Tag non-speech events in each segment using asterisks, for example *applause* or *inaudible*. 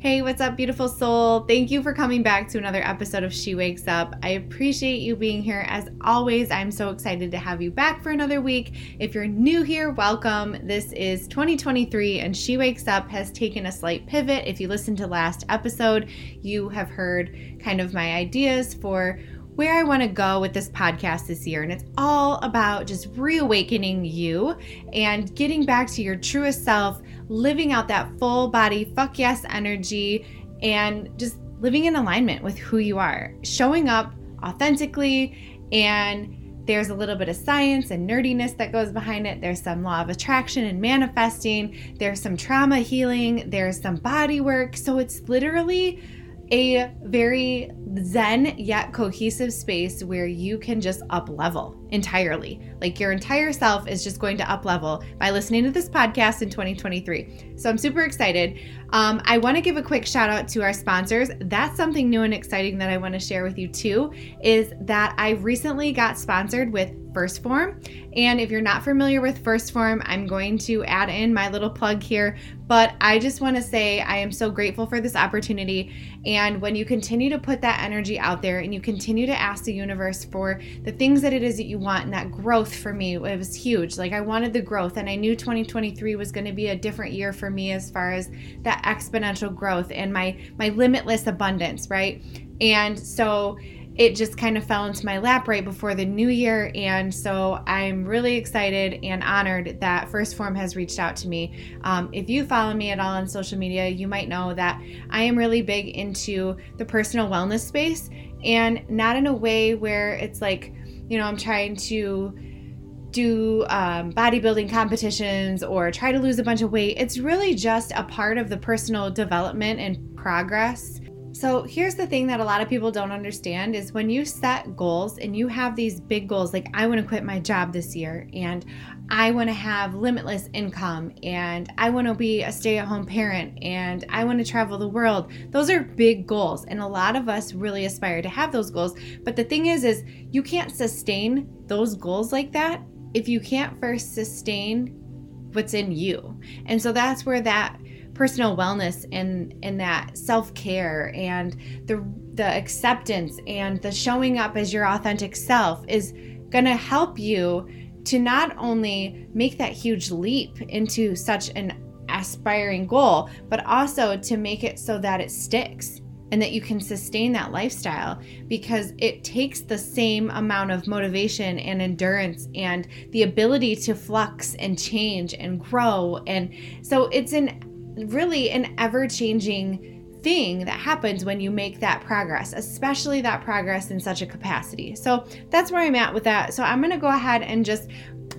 Hey, what's up, beautiful soul? Thank you for coming back to another episode of She Wakes Up. I appreciate you being here. As always, I'm so excited to have you back for another week. If you're new here, welcome. This is 2023, and She Wakes Up has taken a slight pivot. If you listened to last episode, you have heard kind of my ideas for where I want to go with this podcast this year. And it's all about just reawakening you and getting back to your truest self, living out that full body, fuck yes energy, and just living in alignment with who you are, showing up authentically and there's a little bit of science and nerdiness that goes behind it. There's some law of attraction and manifesting. There's some trauma healing. There's some body work. So it's literally a very zen yet cohesive space where you can just up level entirely. Like your entire self is just going to up level by listening to this podcast in 2023. So I'm super excited. Um, I want to give a quick shout out to our sponsors. That's something new and exciting that I want to share with you too. Is that I recently got sponsored with 1st Phorm. And if you're not familiar with 1st Phorm, I'm going to add in my little plug here. But I just want to say I am so grateful for this opportunity. And when you continue to put that energy out there and you continue to ask the universe for the things that it is that you want and that growth for me, it was huge. Like I wanted the growth, and I knew 2023 was going to be a different year for me as far as that exponential growth and my my limitless abundance, right? And so it just kind of fell into my lap right before the new year. And so I'm really excited and honored that 1st Phorm has reached out to me. Um, if you follow me at all on social media, you might know that I am really big into the personal wellness space and not in a way where it's like, you know, I'm trying to do um, bodybuilding competitions or try to lose a bunch of weight. It's really just a part of the personal development and progress so here's the thing that a lot of people don't understand is when you set goals and you have these big goals like I want to quit my job this year and I want to have limitless income and I want to be a stay-at-home parent and I want to travel the world. Those are big goals and a lot of us really aspire to have those goals. But the thing is is you can't sustain those goals like that if you can't first sustain what's in you. And so that's where that personal wellness and and that self-care and the the acceptance and the showing up as your authentic self is going to help you to not only make that huge leap into such an aspiring goal but also to make it so that it sticks and that you can sustain that lifestyle because it takes the same amount of motivation and endurance and the ability to flux and change and grow. And so it's an really an ever changing thing that happens when you make that progress, especially that progress in such a capacity. So that's where I'm at with that. So I'm going to go ahead and just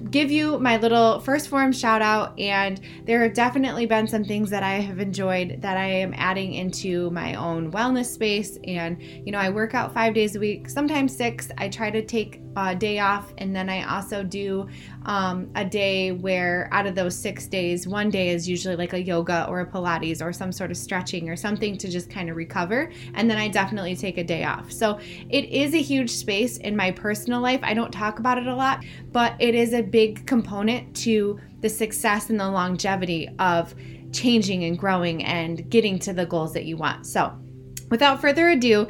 give you my little 1st Phorm shout out. And there have definitely been some things that I have enjoyed that I am adding into my own wellness space. And, you know, I work out five days a week, sometimes six. I try to take a day off, and then I also do um, a day where out of those six days, one day is usually like a yoga or a Pilates or some sort of stretching or something to just kind of recover. And then I definitely take a day off. So it is a huge space in my personal life. I don't talk about it a lot, but it is a big component to the success and the longevity of changing and growing and getting to the goals that you want. So without further ado,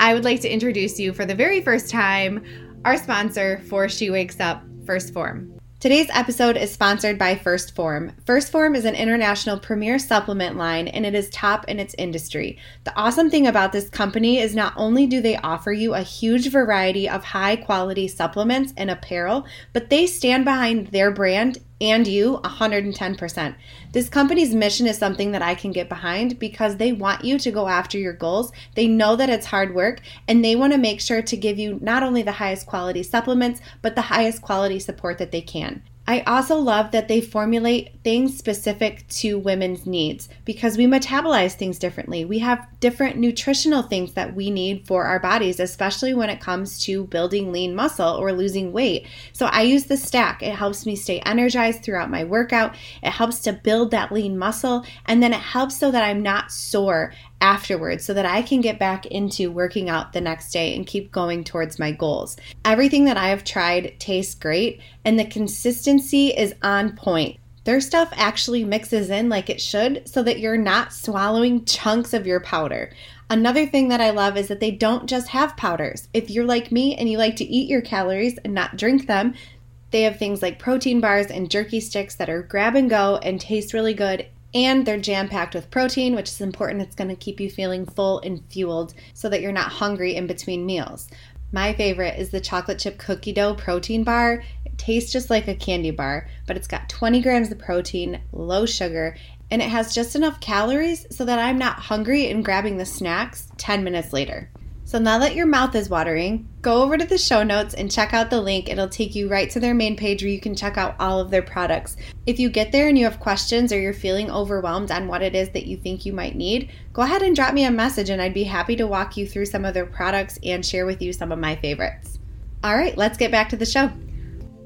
I would like to introduce you for the very first time our sponsor for She Wakes Up, 1st Phorm. Today's episode is sponsored by 1st Phorm. 1st Phorm is an international premier supplement line and it is top in its industry. The awesome thing about this company is not only do they offer you a huge variety of high quality supplements and apparel, but they stand behind their brand and you 110%. This company's mission is something that I can get behind because they want you to go after your goals. They know that it's hard work and they want to make sure to give you not only the highest quality supplements, but the highest quality support that they can. I also love that they formulate things specific to women's needs because we metabolize things differently. We have different nutritional things that we need for our bodies, especially when it comes to building lean muscle or losing weight. So I use the stack. It helps me stay energized throughout my workout. It helps to build that lean muscle, and then it helps so that I'm not sore afterwards so that I can get back into working out the next day and keep going towards my goals. Everything that I have tried tastes great and the consistency is on point. their stuff actually mixes in like it should so that you're not swallowing chunks of your powder. Another thing that I love is that they don't just have powders. If you're like me and you like to eat your calories and not drink them, they have things like protein bars and jerky sticks that are grab and go and taste really good. And they're jam packed with protein, which is important. It's going to keep you feeling full and fueled so that you're not hungry in between meals. My favorite is the chocolate chip cookie dough protein bar. It tastes just like a candy bar, but it's got 20 grams of protein, low sugar, and it has just enough calories so that I'm not hungry and grabbing the snacks 10 minutes later. So now that your mouth is watering, go over to the show notes and check out the link. It'll take you right to their main page where you can check out all of their products. If you get there and you have questions or you're feeling overwhelmed on what it is that you think you might need, go ahead and drop me a message and I'd be happy to walk you through some of their products and share with you some of my favorites. All right, let's get back to the show.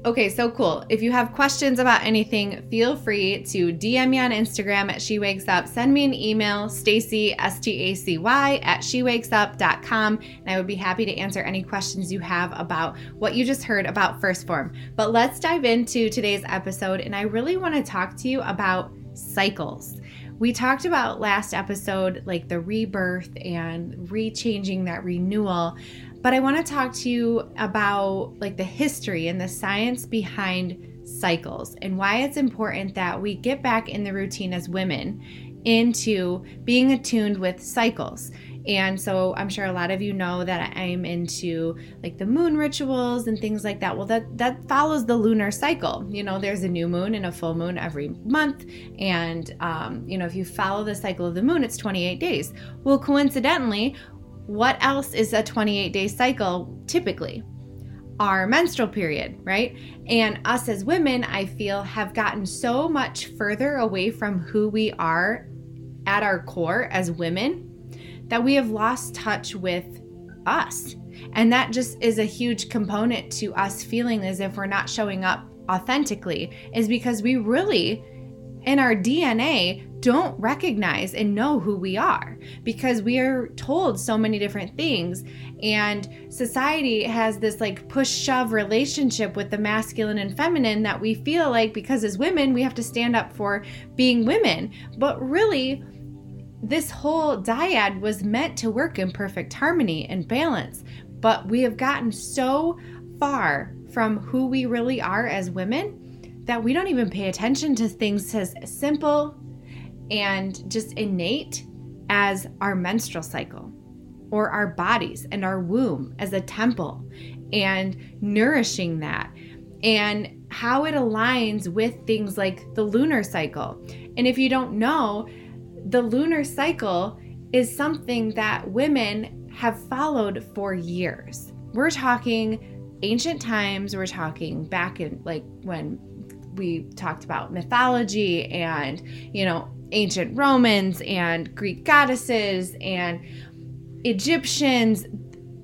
Okay, so cool. If you have questions about anything, feel free to DM me on Instagram at She Wakes Up. Send me an email, Stacy, S T A C Y, at SheWakesUp.com, and I would be happy to answer any questions you have about what you just heard about 1st Phorm. But let's dive into today's episode, and I really want to talk to you about cycles. We talked about last episode, like the rebirth and rechanging that renewal. But I want to talk to you about like the history and the science behind cycles and why it's important that we get back in the routine as women into being attuned with cycles. And so I'm sure a lot of you know that I'm into like the moon rituals and things like that. Well, that that follows the lunar cycle. You know, there's a new moon and a full moon every month, and um, you know if you follow the cycle of the moon, it's 28 days. Well, coincidentally, what else is a 28 day cycle typically? Our menstrual period, right? And us as women, I feel, have gotten so much further away from who we are at our core as women that we have lost touch with us. And that just is a huge component to us feeling as if we're not showing up authentically, is because we really, in our DNA, don't recognize and know who we are because we are told so many different things. And society has this like push shove relationship with the masculine and feminine that we feel like because as women we have to stand up for being women. But really this whole dyad was meant to work in perfect harmony and balance. But we have gotten so far from who we really are as women that we don't even pay attention to things as simple and just innate as our menstrual cycle or our bodies and our womb as a temple and nourishing that and how it aligns with things like the lunar cycle. And if you don't know, the lunar cycle is something that women have followed for years. We're talking ancient times, we're talking back in like when we talked about mythology and, you know, ancient Romans and Greek goddesses and Egyptians,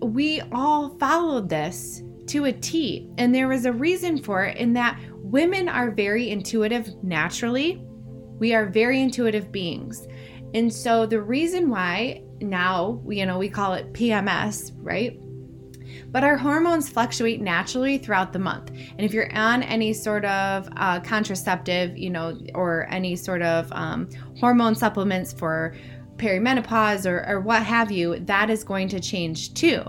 we all followed this to a T. And there was a reason for it in that women are very intuitive naturally. We are very intuitive beings. And so the reason why now, you know, we call it PMS, right? But our hormones fluctuate naturally throughout the month. And if you're on any sort of uh, contraceptive, you know, or any sort of um, hormone supplements for perimenopause or, or what have you, that is going to change too.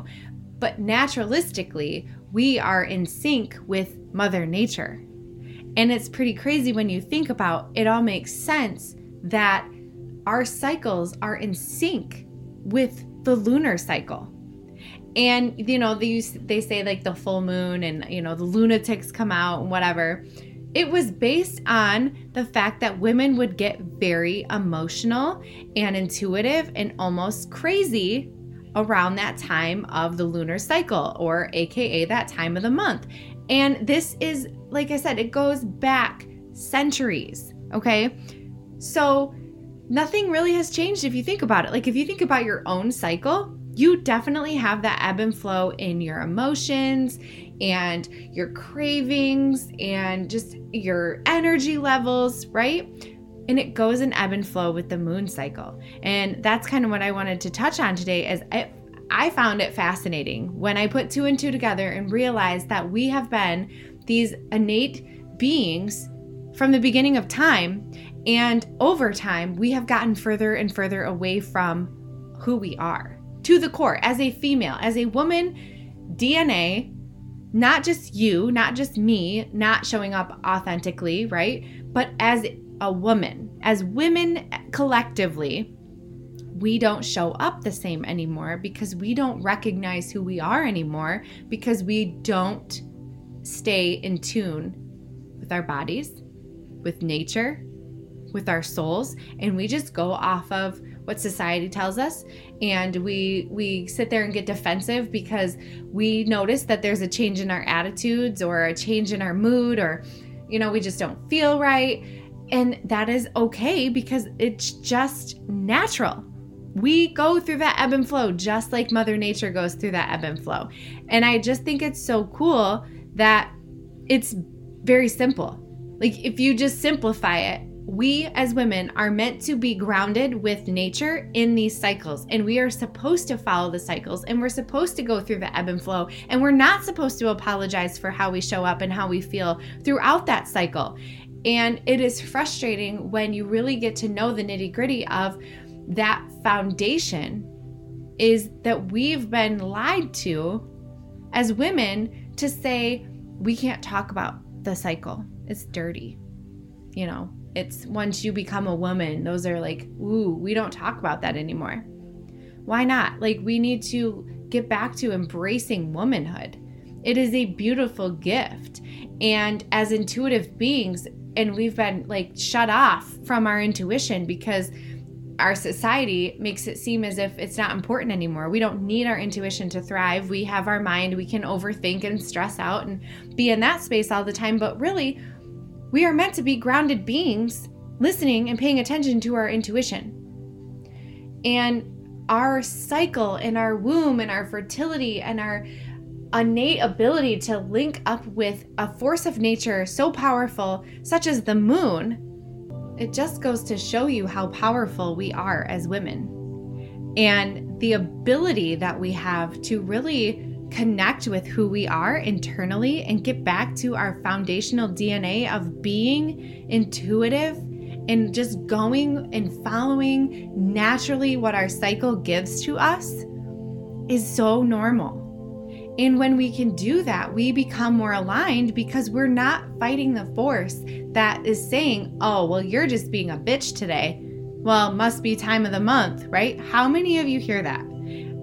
But naturalistically, we are in sync with Mother Nature. And it's pretty crazy when you think about it all makes sense that our cycles are in sync with the lunar cycle and you know they they say like the full moon and you know the lunatics come out and whatever. It was based on the fact that women would get very emotional and intuitive and almost crazy around that time of the lunar cycle or aka that time of the month. And this is like i said it goes back centuries okay? So nothing really has changed if you think about it. Like if you think about your own cycle you definitely have that ebb and flow in your emotions and your cravings and just your energy levels, right? And it goes in ebb and flow with the moon cycle. And that's kind of what I wanted to touch on today is I, I found it fascinating when I put two and two together and realized that we have been these innate beings from the beginning of time. And over time, we have gotten further and further away from who we are to the core as a female, as a woman, DNA, not just you, not just me, not showing up authentically, right? But as a woman, as women collectively, we don't show up the same anymore because we don't recognize who we are anymore because we don't stay in tune with our bodies, with nature, with our souls, and we just go off of what society tells us. And we we sit there and get defensive because we notice that there's a change in our attitudes or a change in our mood or you know we just don't feel right. And that is okay because it's just natural. We go through that ebb and flow just like mother nature goes through that ebb and flow. And i just think it's so cool that it's very simple. Like if you just simplify it we as women are meant to be grounded with nature in these cycles. And we are supposed to follow the cycles and we're supposed to go through the ebb and flow and we're not supposed to apologize for how we show up and how we feel throughout that cycle. And it is frustrating when you really get to know the nitty gritty of that foundation is that we've been lied to as women to say we can't talk about the cycle. It's dirty you know it's once you become a woman, those are like, ooh, we don't talk about that anymore. Why not? Like, we need to get back to embracing womanhood. It is a beautiful gift. And as intuitive beings, and we've been like shut off from our intuition because our society makes it seem as if it's not important anymore. We don't need our intuition to thrive. We have our mind, we can overthink and stress out and be in that space all the time. But really, we are meant to be grounded beings, listening and paying attention to our intuition. And our cycle and our womb and our fertility and our innate ability to link up with a force of nature so powerful, such as the moon, it just goes to show you how powerful we are as women. And the ability that we have to really connect with who we are internally and get back to our foundational DNA of being intuitive and just going and following naturally what our cycle gives to us is so normal. And when we can do that, we become more aligned because we're not fighting the force that is saying, oh, well, you're just being a bitch today. Well, must be time of the month, right? How many of you hear that?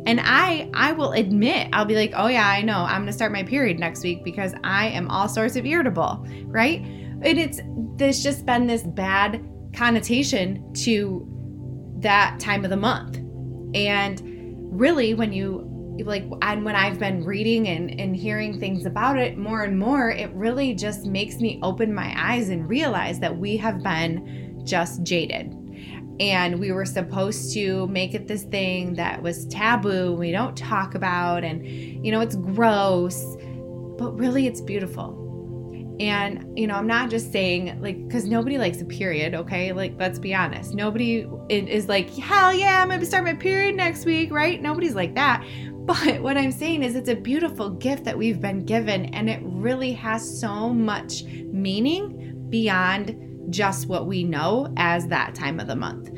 And I I will admit, I'll be like, "Oh yeah, I know. I'm going to start my period next week because I am all sorts of irritable." Right? And it's there's just been this bad connotation to that time of the month. And really when you like and when I've been reading and, and hearing things about it more and more, it really just makes me open my eyes and realize that we have been just jaded and we were supposed to make it this thing that was taboo we don't talk about and you know it's gross but really it's beautiful. And you know i'm not just saying like because nobody likes a period okay? Like let's be honest. Nobody is like hell yeah i'm gonna start my period next week right? Nobody's like that. But what i'm saying is it's a beautiful gift that we've been given and it really has so much meaning beyond just what we know as that time of the month.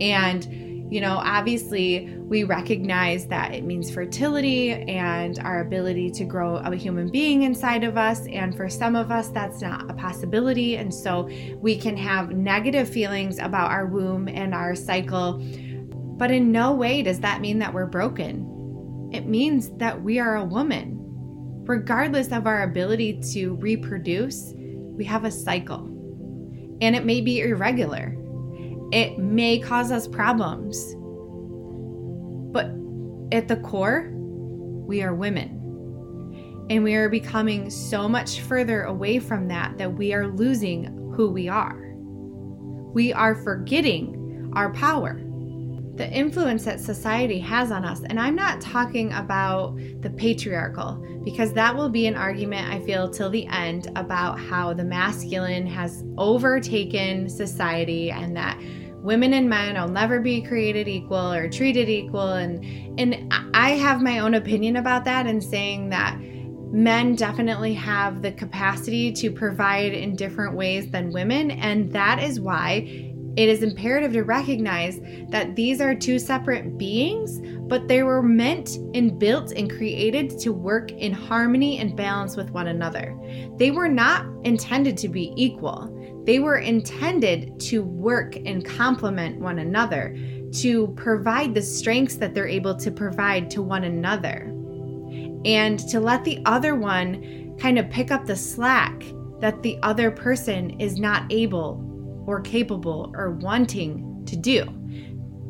And, you know, obviously we recognize that it means fertility and our ability to grow a human being inside of us. And for some of us, that's not a possibility. And so we can have negative feelings about our womb and our cycle. But in no way does that mean that we're broken. It means that we are a woman. Regardless of our ability to reproduce, we have a cycle and it may be irregular. It may cause us problems. But at the core, we are women. And we are becoming so much further away from that that we are losing who we are. We are forgetting our power the influence that society has on us. And I'm not talking about the patriarchal, because that will be an argument, I feel, till the end about how the masculine has overtaken society and that women and men will never be created equal or treated equal and and I have my own opinion about that and saying that men definitely have the capacity to provide in different ways than women, and that is why it is imperative to recognize that these are two separate beings, but they were meant and built and created to work in harmony and balance with one another. They were not intended to be equal, they were intended to work and complement one another, to provide the strengths that they're able to provide to one another, and to let the other one kind of pick up the slack that the other person is not able or capable or wanting to do.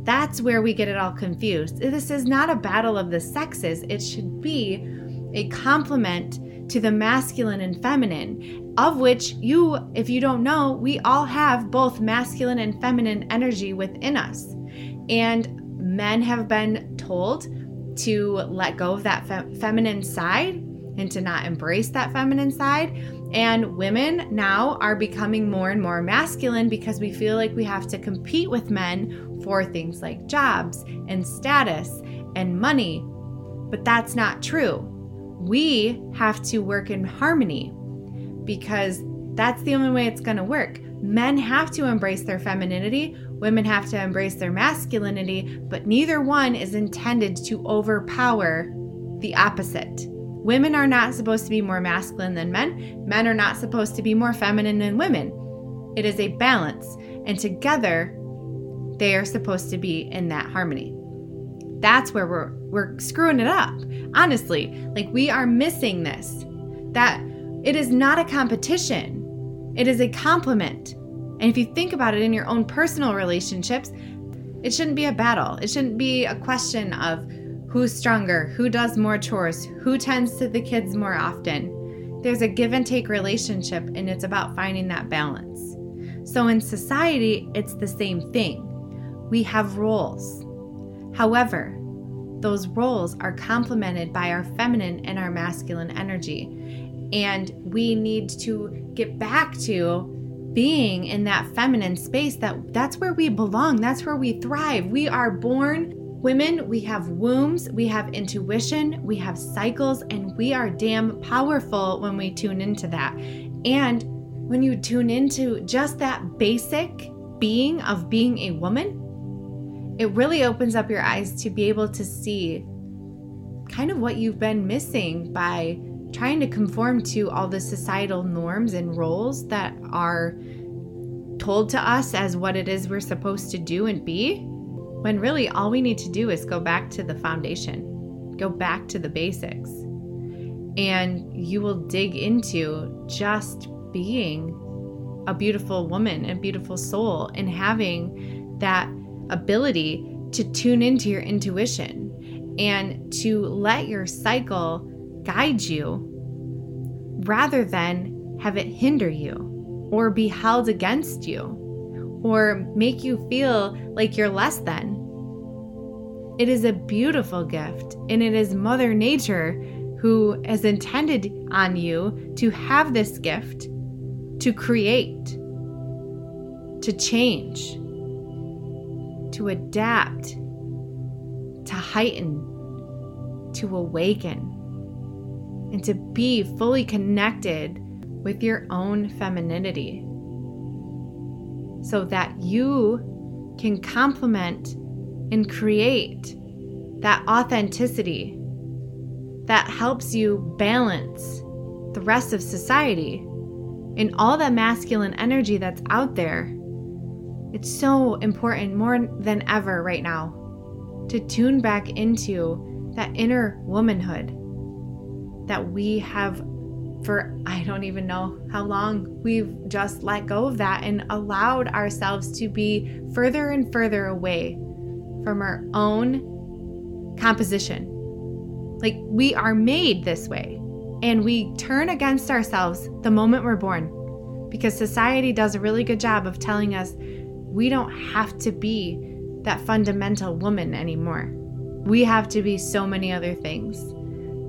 That's where we get it all confused. This is not a battle of the sexes, it should be a complement to the masculine and feminine, of which you, if you don't know, we all have both masculine and feminine energy within us. And men have been told to let go of that fe- feminine side and to not embrace that feminine side. And women now are becoming more and more masculine because we feel like we have to compete with men for things like jobs and status and money. But that's not true. We have to work in harmony because that's the only way it's going to work. Men have to embrace their femininity, women have to embrace their masculinity, but neither one is intended to overpower the opposite. Women are not supposed to be more masculine than men. Men are not supposed to be more feminine than women. It is a balance, and together they are supposed to be in that harmony. That's where we're we're screwing it up. Honestly, like we are missing this. That it is not a competition. It is a compliment. And if you think about it in your own personal relationships, it shouldn't be a battle. It shouldn't be a question of Who's stronger? Who does more chores? Who tends to the kids more often? There's a give and take relationship, and it's about finding that balance. So in society, it's the same thing. We have roles. However, those roles are complemented by our feminine and our masculine energy. And we need to get back to being in that feminine space that that's where we belong that's where we thrive we are born Women, we have wombs, we have intuition, we have cycles, and we are damn powerful when we tune into that. And when you tune into just that basic being of being a woman, it really opens up your eyes to be able to see kind of what you've been missing by trying to conform to all the societal norms and roles that are told to us as what it is we're supposed to do and be when really all we need to do is go back to the foundation, go back to the basics, and you will dig into just being a beautiful woman, a beautiful soul, and having that ability to tune into your intuition and to let your cycle guide you rather than have it hinder you or be held against you or make you feel like you're less than. It is a beautiful gift, and it is Mother Nature who has intended on you to have this gift to create, to change, to adapt, to heighten, to awaken, and to be fully connected with your own femininity so that you can complement and create that authenticity that helps you balance the rest of society and all that masculine energy that's out there. It's so important more than ever right now to tune back into that inner womanhood that we have for I don't even know how long we've just let go of that and allowed ourselves to be further and further away from our own composition. Like we are made this way and we turn against ourselves the moment we're born because society does a really good job of telling us we don't have to be that fundamental woman anymore. We have to be so many other things.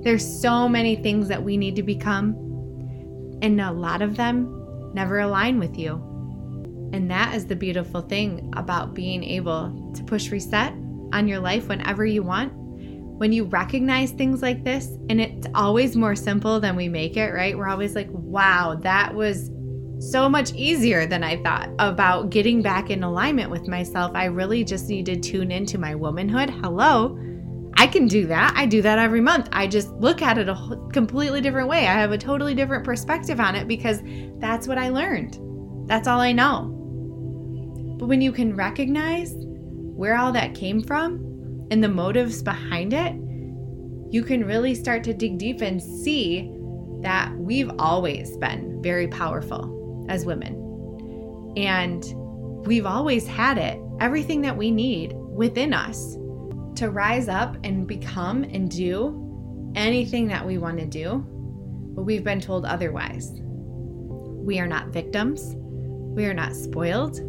There's so many things that we need to become, and a lot of them never align with you. And that is the beautiful thing about being able to push reset on your life whenever you want, when you recognize things like this, and it's always more simple than we make it, right? We're always like, wow, that was so much easier than I thought about getting back in alignment with myself. I really just need to tune into my womanhood. Hello. I can do that. I do that every month. I just look at it a completely different way. I have a totally different perspective on it because that's what I learned. That's all I know. But when you can recognize where all that came from and the motives behind it, you can really start to dig deep and see that we've always been very powerful as women. And we've always had it, everything that we need within us to rise up and become and do anything that we want to do, but we've been told otherwise. We are not victims. We are not spoiled.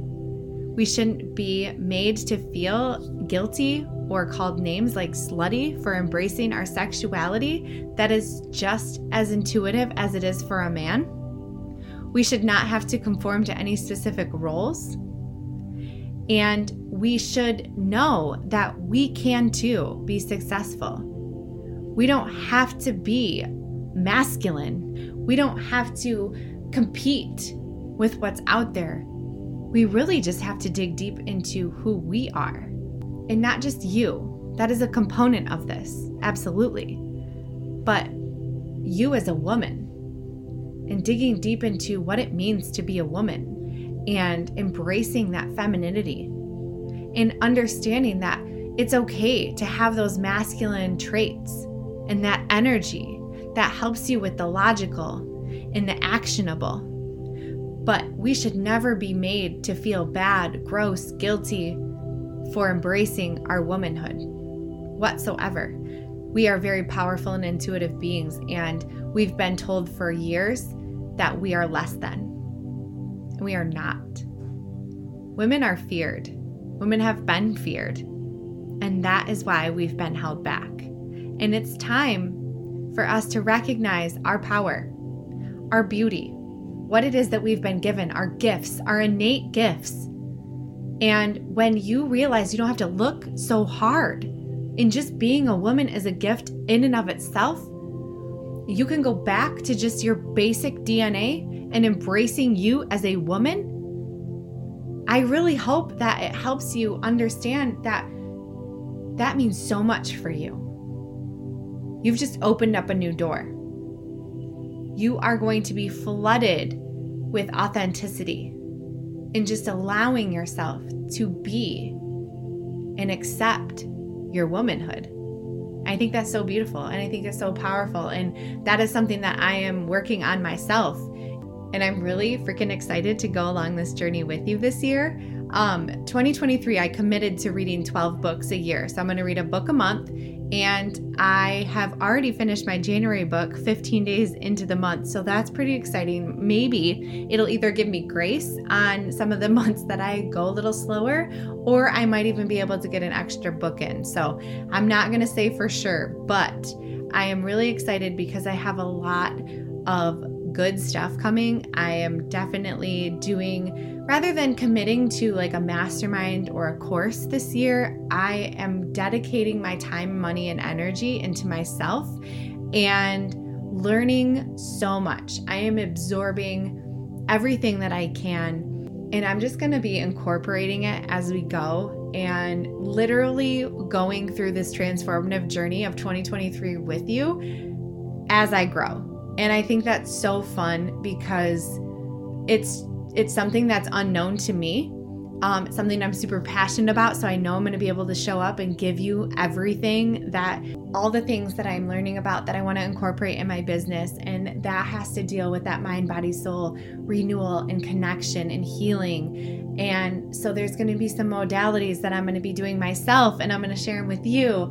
We shouldn't be made to feel guilty or called names like slutty for embracing our sexuality that is just as intuitive as it is for a man. We should not have to conform to any specific roles. And we should know that we can too be successful. We don't have to be masculine. We don't have to compete with what's out there. We really just have to dig deep into who we are. And not just you. That is a component of this, absolutely. But you as a woman and digging deep into what it means to be a woman and embracing that femininity and understanding that it's okay to have those masculine traits and that energy that helps you with the logical and the actionable. But we should never be made to feel bad, gross, guilty for embracing our womanhood whatsoever. We are very powerful and intuitive beings, and we've been told for years that we are less than. We are not. Women are feared. Women have been feared. And that is why we've been held back. And it's time for us to recognize our power, our beauty, what it is that we've been given, our gifts, our innate gifts. And when you realize you don't have to look so hard, in just being a woman is a gift in and of itself, you can go back to just your basic DNA and embracing you as a woman, I really hope that it helps you understand that that means so much for you. You've just opened up a new door. You are going to be flooded with authenticity and just allowing yourself to be and accept your womanhood. I think that's so beautiful and I think it's so powerful. And that is something that I am working on myself. And I'm really freaking excited to go along this journey with you this year. Um, 2023, I committed to reading 12 books a year. So I'm going to read a book a month. And I have already finished my January book 15 days into the month. So that's pretty exciting. Maybe it'll either give me grace on some of the *laughs* months that I go a little slower, or I might even be able to get an extra book in. So I'm not going to say for sure, but I am really excited because I have a lot of good stuff coming. I am definitely doing, rather than committing to like a mastermind or a course this year, I am dedicating my time, money, and energy into myself and learning so much. I am absorbing everything that I can. And I'm just going to be incorporating it as we go and literally going through this transformative journey of 2023 with you as I grow and I think that's so fun because it's it's something that's unknown to me. Um, something I'm super passionate about. So I know I'm going to be able to show up and give you everything that all the things that I'm learning about that I want to incorporate in my business. And that has to deal with that mind, body, soul renewal and connection and healing. And so there's going to be some modalities that I'm going to be doing myself and I'm going to share them with you.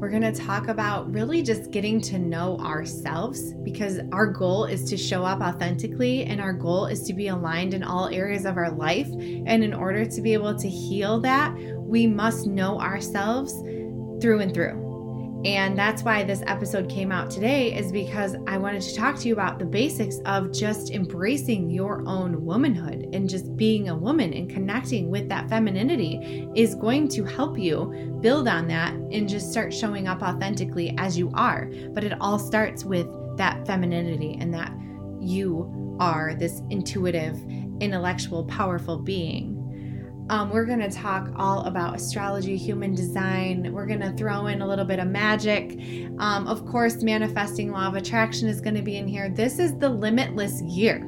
We're going to talk about really just getting to know ourselves because our goal is to show up authentically and our goal is to be aligned in all areas of our life. And in order to be able to heal that, we must know ourselves through and through. And that's why this episode came out today, is because I wanted to talk to you about the basics of just embracing your own womanhood and just being a woman and connecting with that femininity is going to help you build on that and just start showing up authentically as you are. But it all starts with that femininity and that you are this intuitive, intellectual, powerful being um, we're going to talk all about astrology, human design. We're going to throw in a little bit of magic. Um, of course, manifesting law of attraction is going to be in here. This is the limitless year.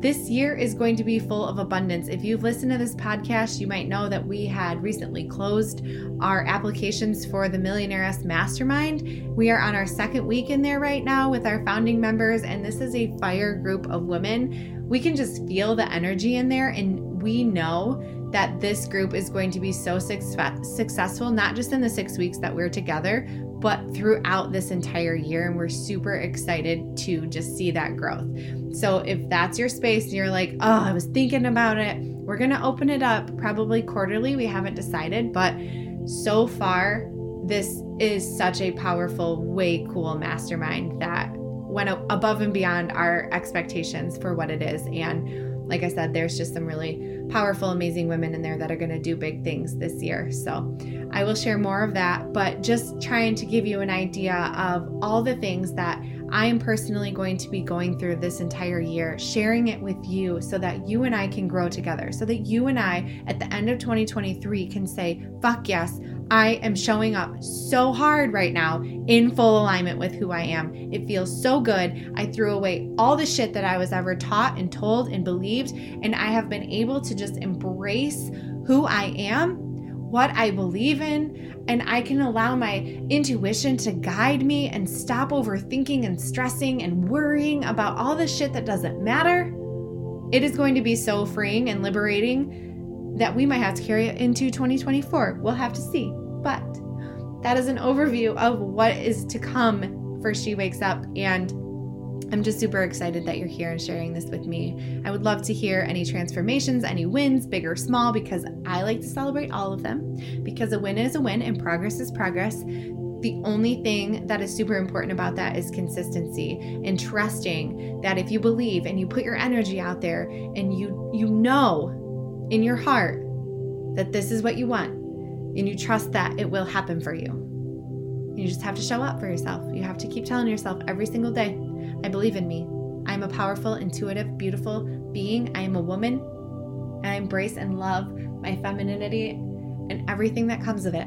This year is going to be full of abundance. If you've listened to this podcast, you might know that we had recently closed our applications for the Millionaires Mastermind. We are on our second week in there right now with our founding members, and this is a fire group of women. We can just feel the energy in there, and we know that this group is going to be so success- successful, not just in the six weeks that we're together, but throughout this entire year. And we're super excited to just see that growth. So if that's your space and you're like, oh, I was thinking about it, we're going to open it up probably quarterly. We haven't decided, but so far, this is such a powerful, way cool mastermind that went above and beyond our expectations for what it is. And like I said, there's just some really powerful, amazing women in there that are going to do big things this year. So I will share more of that, but just trying to give you an idea of all the things that I am personally going to be going through this entire year, sharing it with you so that you and I can grow together, so that you and I at the end of 2023 can say, fuck yes, I am showing up so hard right now in full alignment with who I am. It feels so good. I threw away all the shit that I was ever taught and told and believed, and I have been able to just embrace who I am, what I believe in, and I can allow my intuition to guide me and stop overthinking and stressing and worrying about all the shit that doesn't matter. It is going to be so freeing and liberating that we might have to carry into 2024. We'll have to see. But that is an overview of what is to come for She Wakes Up. And I'm just super excited that you're here and sharing this with me. I would love to hear any transformations, any wins, big or small, because I like to celebrate all of them. Because a win is a win and progress is progress. The only thing that is super important about that is consistency and trusting that if you believe and you put your energy out there and you you know in your heart that this is what you want and you trust that it will happen for you. You just have to show up for yourself. You have to keep telling yourself every single day, I believe in me. I am a powerful, intuitive, beautiful being. I am a woman. I embrace and love my femininity and everything that comes of it.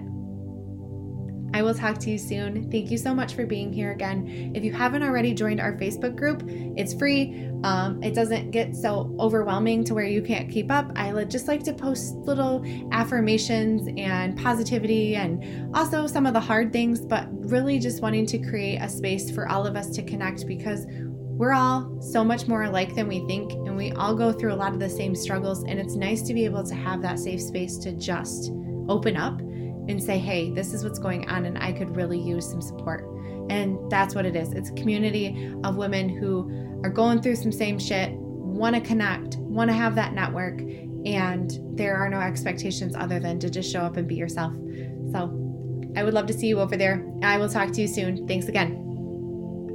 I will talk to you soon. Thank you so much for being here again. If you haven't already joined our Facebook group, it's free. Um, it doesn't get so overwhelming to where you can't keep up. I just like to post little affirmations and positivity and also some of the hard things, but really just wanting to create a space for all of us to connect because we're all so much more alike than we think, and we all go through a lot of the same struggles. And it's nice to be able to have that safe space to just open up and say, hey, this is what's going on, and I could really use some support. And that's what it is it's a community of women who are going through some same shit, want to connect, want to have that network, and there are no expectations other than to just show up and be yourself. So I would love to see you over there. I will talk to you soon. Thanks again.